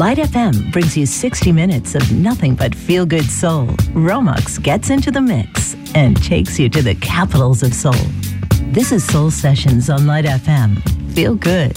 Light FM brings you 60 minutes of nothing but feel good soul. Romex gets into the mix and takes you to the capitals of soul. This is Soul Sessions on Light FM. Feel good.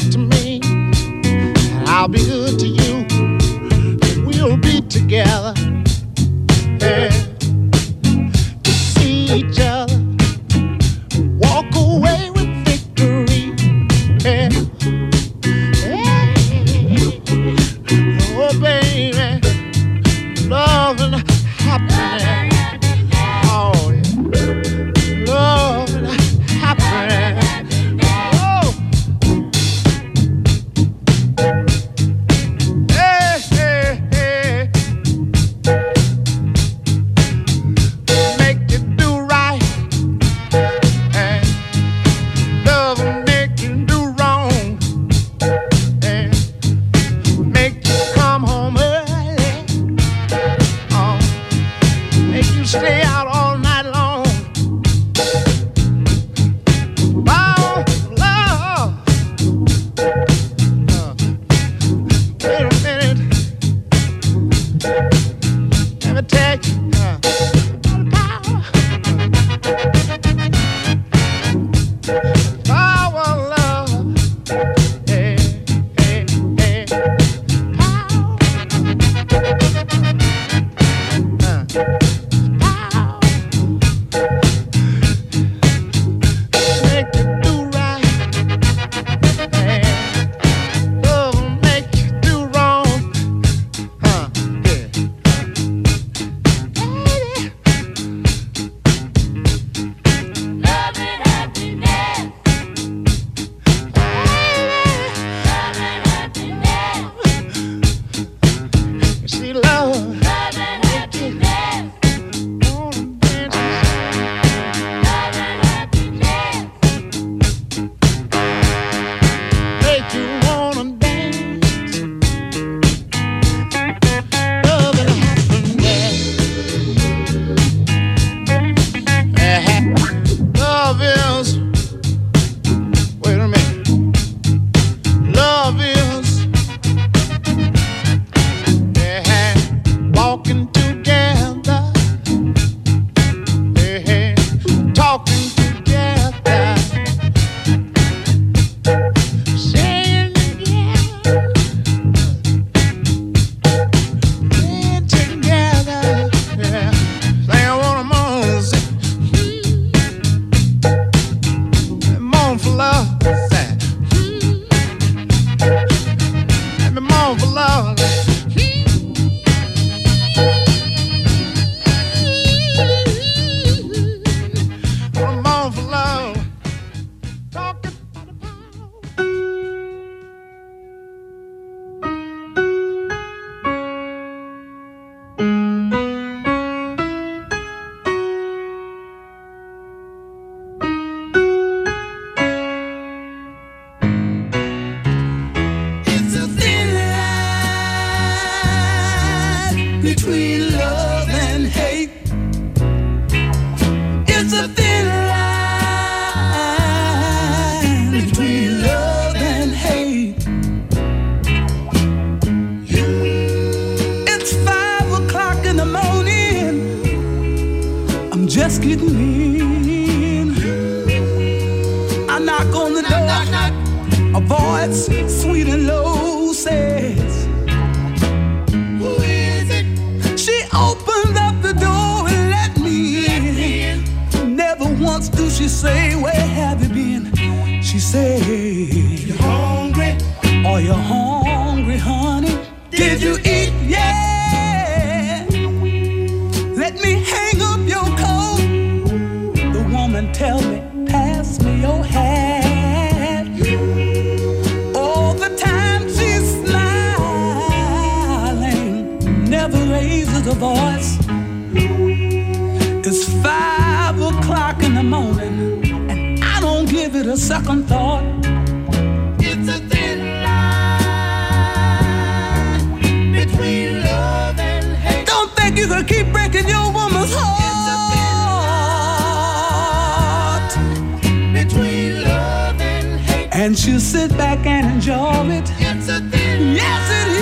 good to me, and I'll be good to you. We'll be together. she say, Where have you been? She say, You hungry? Are you hungry, honey? Did, Did you eat yet? Let me hang up your coat. The woman tell me, Pass me your hat. voice second thought. It's a thin line between love and hate. Don't think you can keep breaking your woman's heart. and she'll sit back and enjoy it. It's a thin Yes, it is.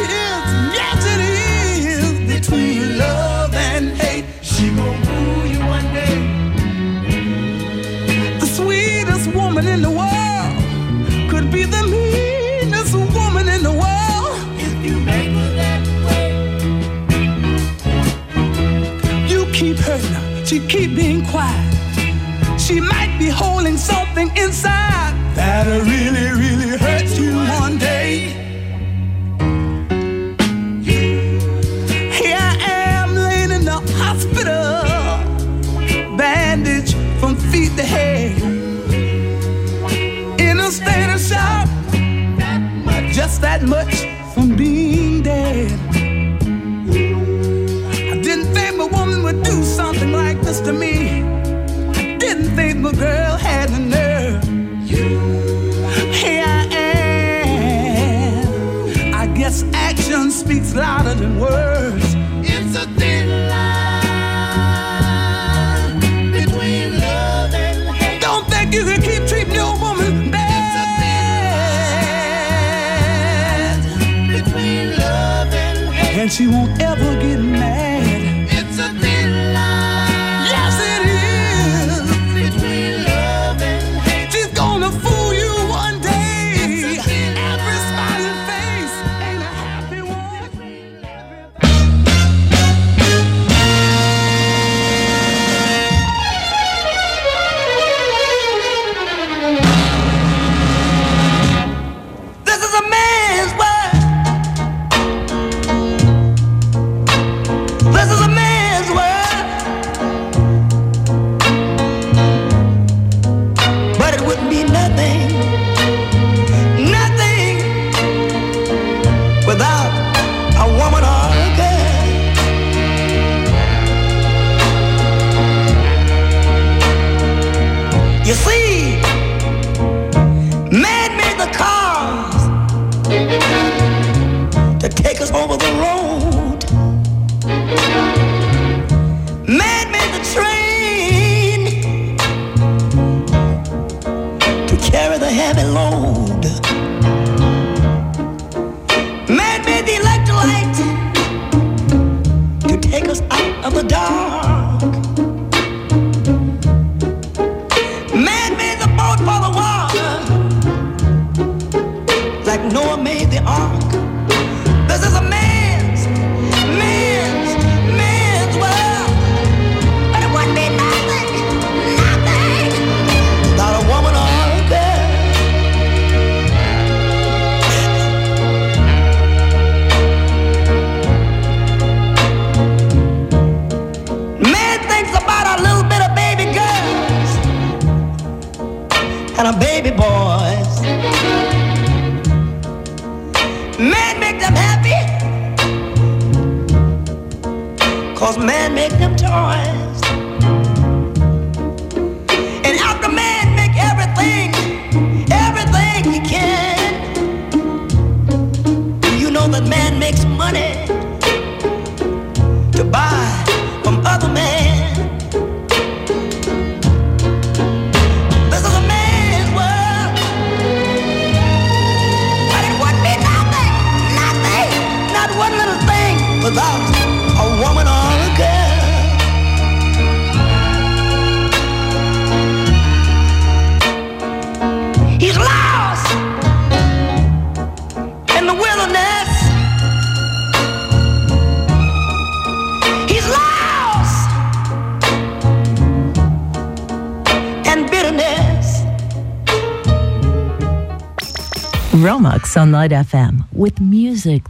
to keep being quiet. She might be holding something inside that'll really, really hurt you one day. Here I am laying in the hospital, bandaged from feet to head, in a state of shock, just that much. sense to me. Didn't think the girl had the nerve. Here I am. I guess action speaks louder than words. It's a thin line between love and hate. Don't think you can keep treating your woman bad. It's a thin line between love and hate. And she won't ever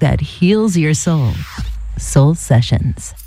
that heals your soul. Soul Sessions.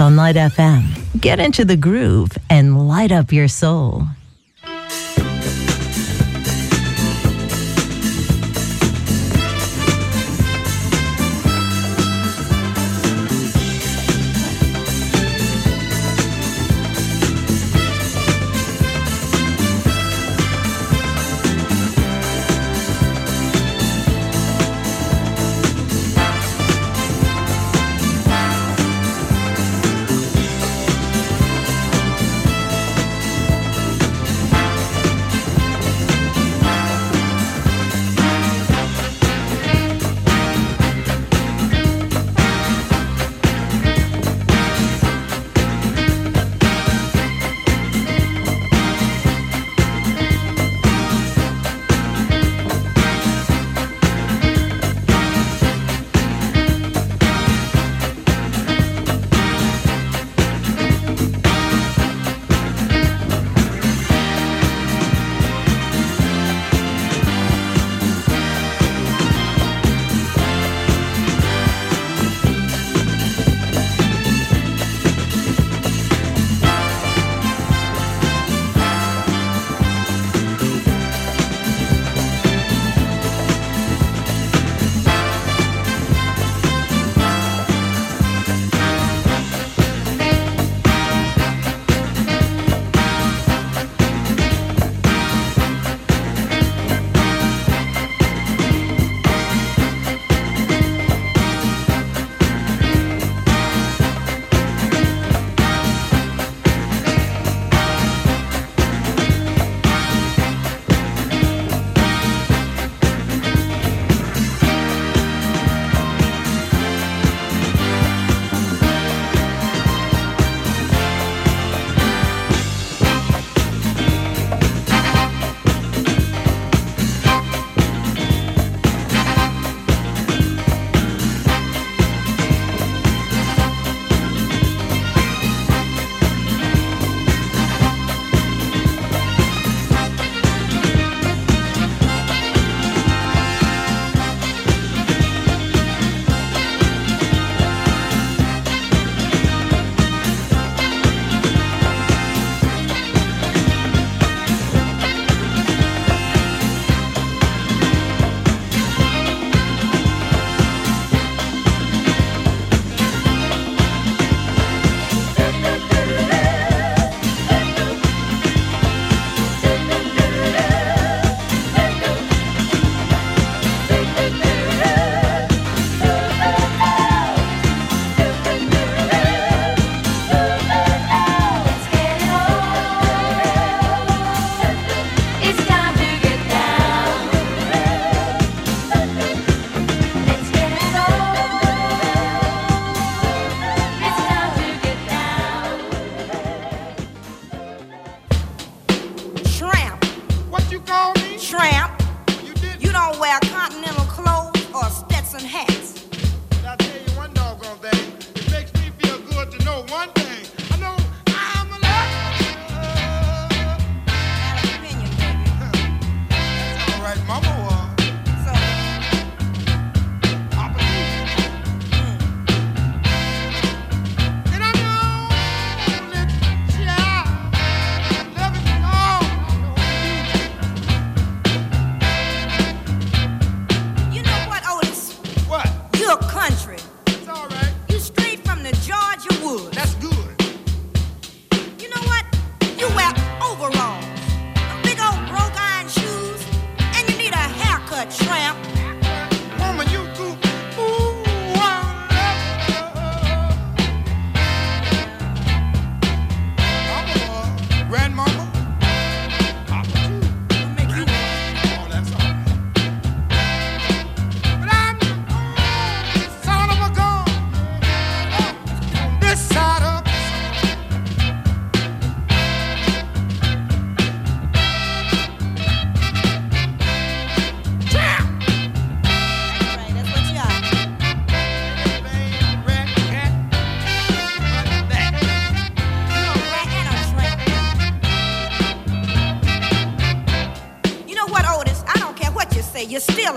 On Light FM. Get into the groove and light up your soul.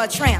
A tramp.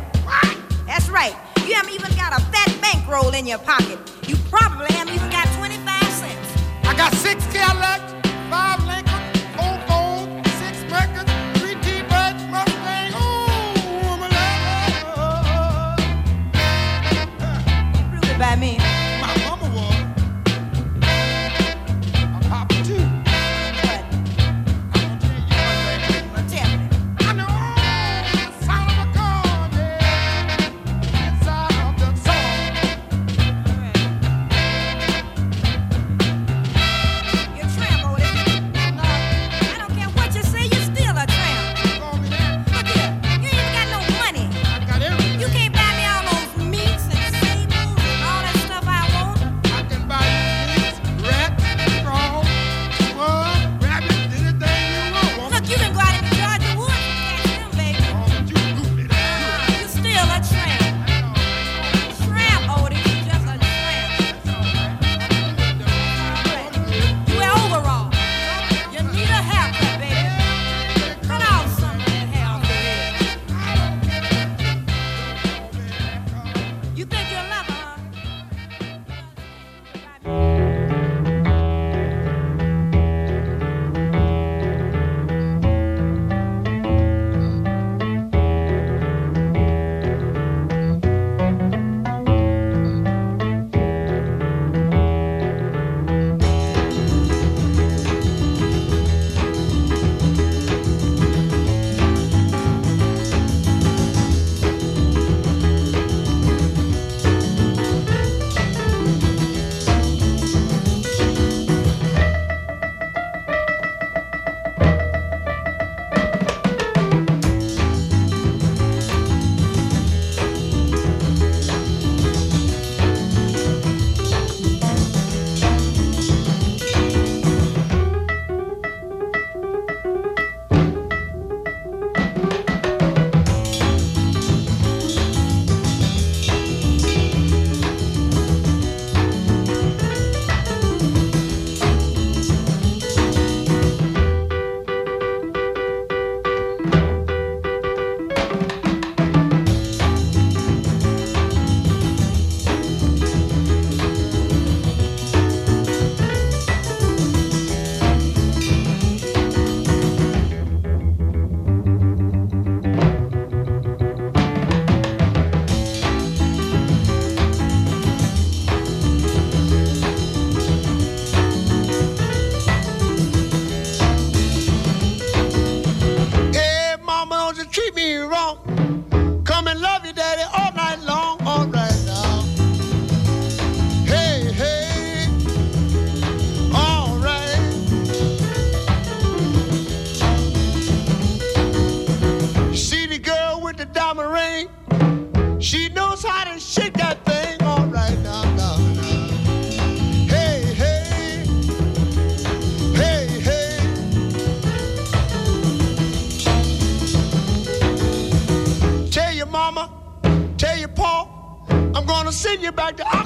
get back to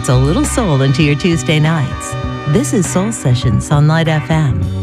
puts a little soul into your Tuesday nights. This is Soul Sessions on Light FM.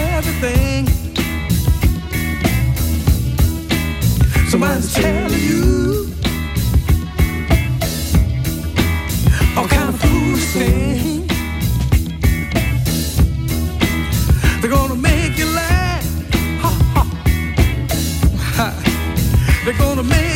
Everything. Somebody's telling you all kind of foolish things. They're gonna make you laugh. Ha, ha. They're gonna make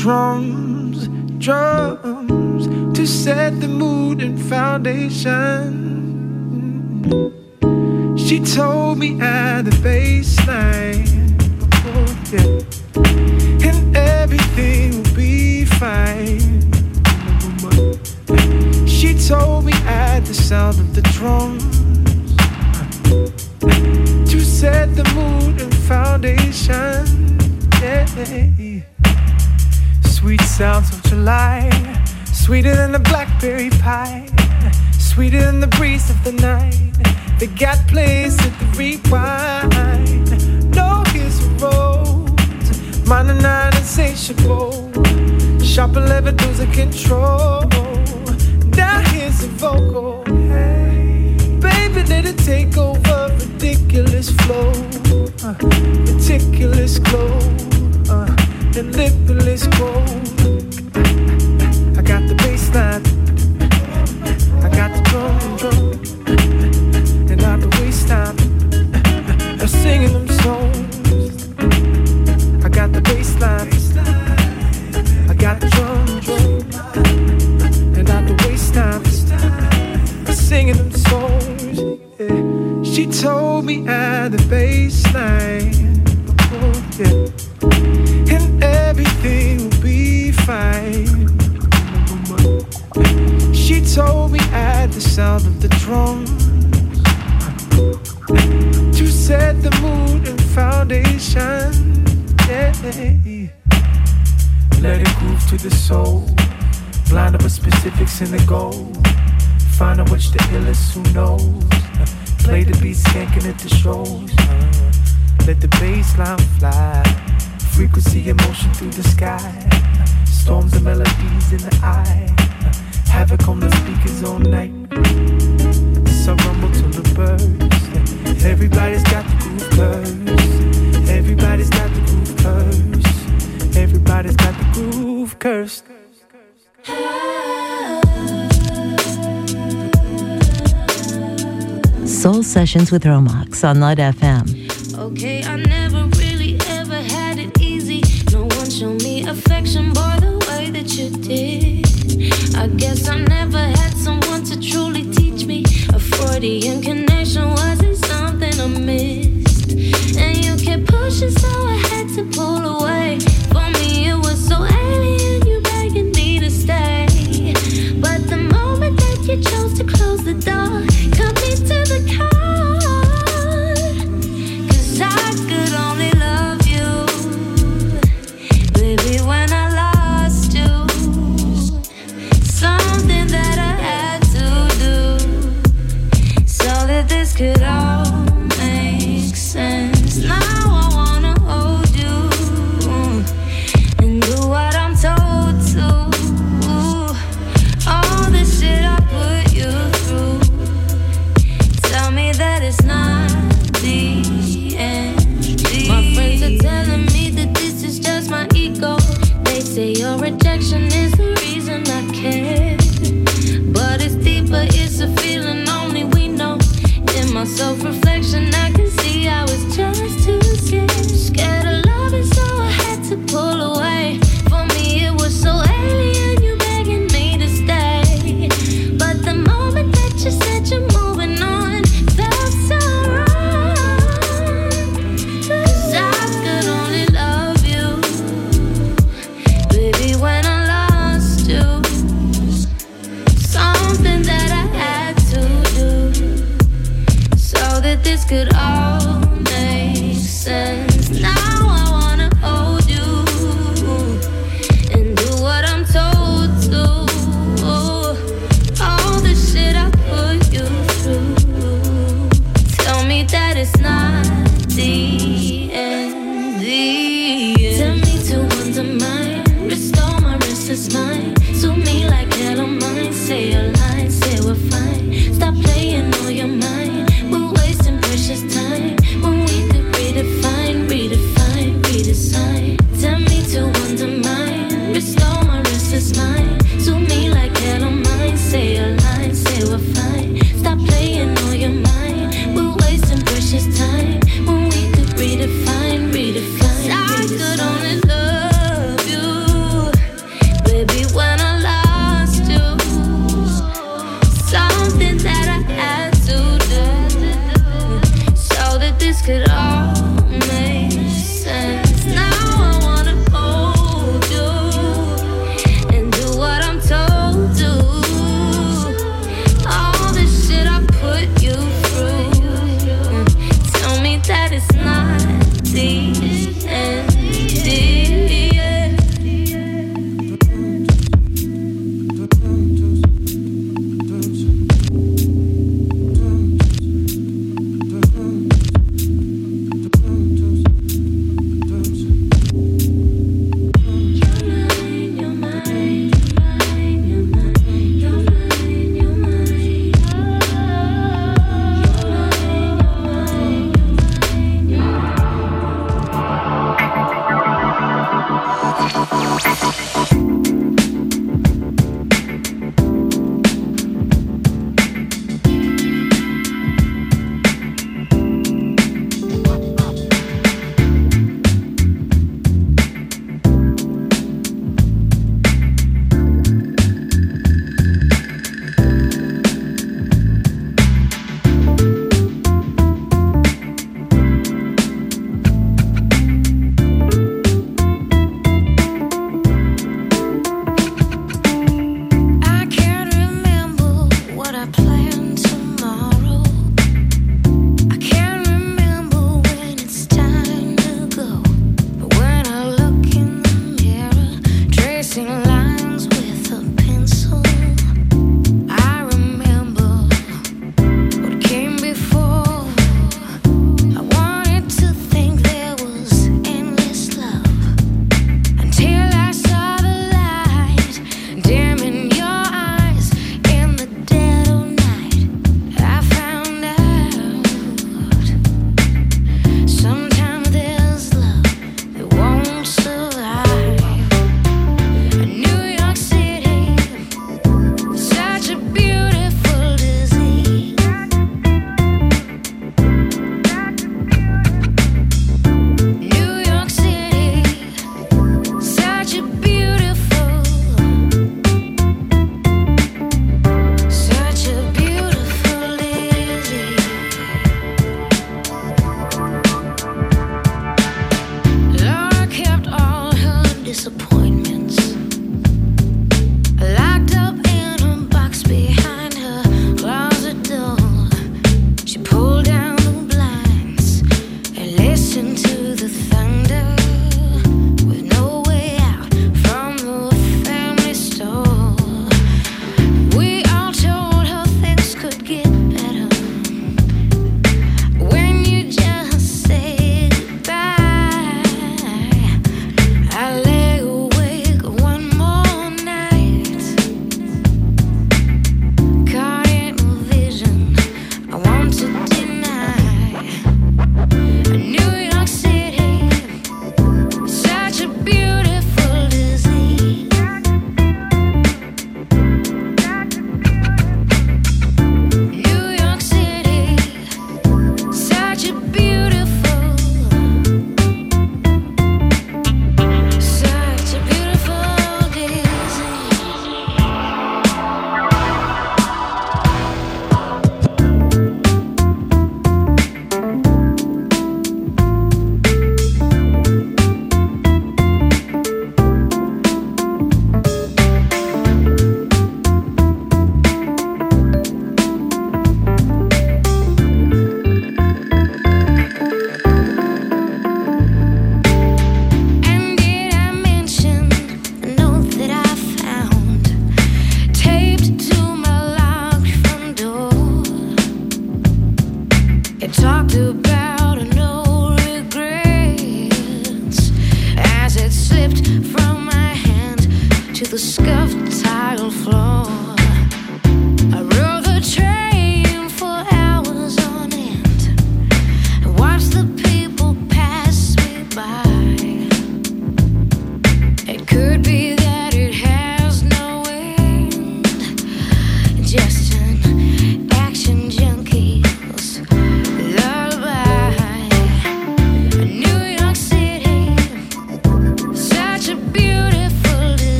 drums, drums, to set the mood and foundation. She told me at the baseline, oh, yeah, and everything will be fine. She told me at the sound of the drums to set the mood and foundation. Yeah. Sweet sounds of July, sweeter than the blackberry pie, sweeter than the breeze of the night. They got place at the rewind. No, here's a rose, mine and nine insatiable. Sharp 11 losing control. Now here's a vocal. Hey, baby, let it take over. Ridiculous flow, uh, meticulous glow, uh, and limitless grow. I got the I got the drum drum, and out the waistline, I'm singing them songs. I got the bass line. I got the drum, drum, and the waistline, I'm singing them songs. She told me at the baseline, at the sound of the drums to set the mood and foundation. Yeah. Let it groove to the soul. Blind up with specifics in the goal. Find out which the illest, who knows. Play the beat, skanking at the shows. Let the bass line fly. Frequency, emotion through the sky. Storms and melodies in the eye. Havoc on the speakers all night. So rumble to the birds. Everybody's got the groove. Everybody's got the groove. Everybody's got the groove. Soul Sessions with Romax on Light FM. Okay, I never I guess I never had someone to truly teach me. A 40 and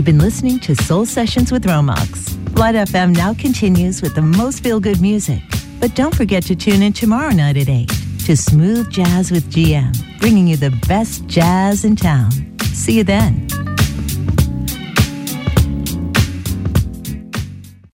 You've been listening to Soul Sessions with Romox. Light FM now continues with the most feel good music. But don't forget to tune in tomorrow night at 8 to Smooth Jazz with GM, bringing you the best jazz in town. See you then.